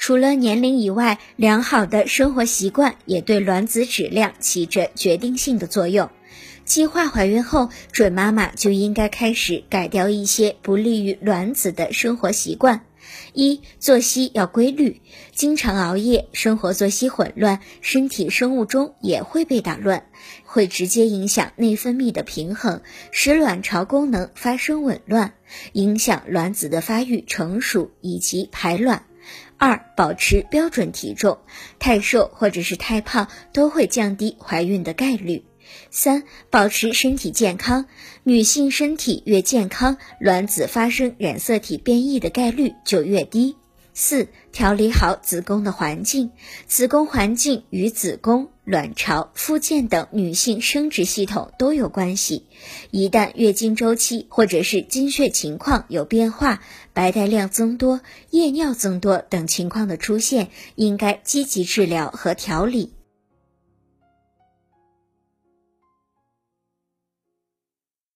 除了年龄以外，良好的生活习惯也对卵子质量起着决定性的作用。计划怀孕后，准妈妈就应该开始改掉一些不利于卵子的生活习惯。一、作息要规律，经常熬夜，生活作息混乱，身体生物钟也会被打乱，会直接影响内分泌的平衡，使卵巢功能发生紊乱，影响卵子的发育成熟以及排卵。二、保持标准体重，太瘦或者是太胖都会降低怀孕的概率。三、保持身体健康，女性身体越健康，卵子发生染色体变异的概率就越低。四、调理好子宫的环境，子宫环境与子宫、卵巢、附件等女性生殖系统都有关系。一旦月经周期或者是经血情况有变化，白带量增多、夜尿增多等情况的出现，应该积极治疗和调理。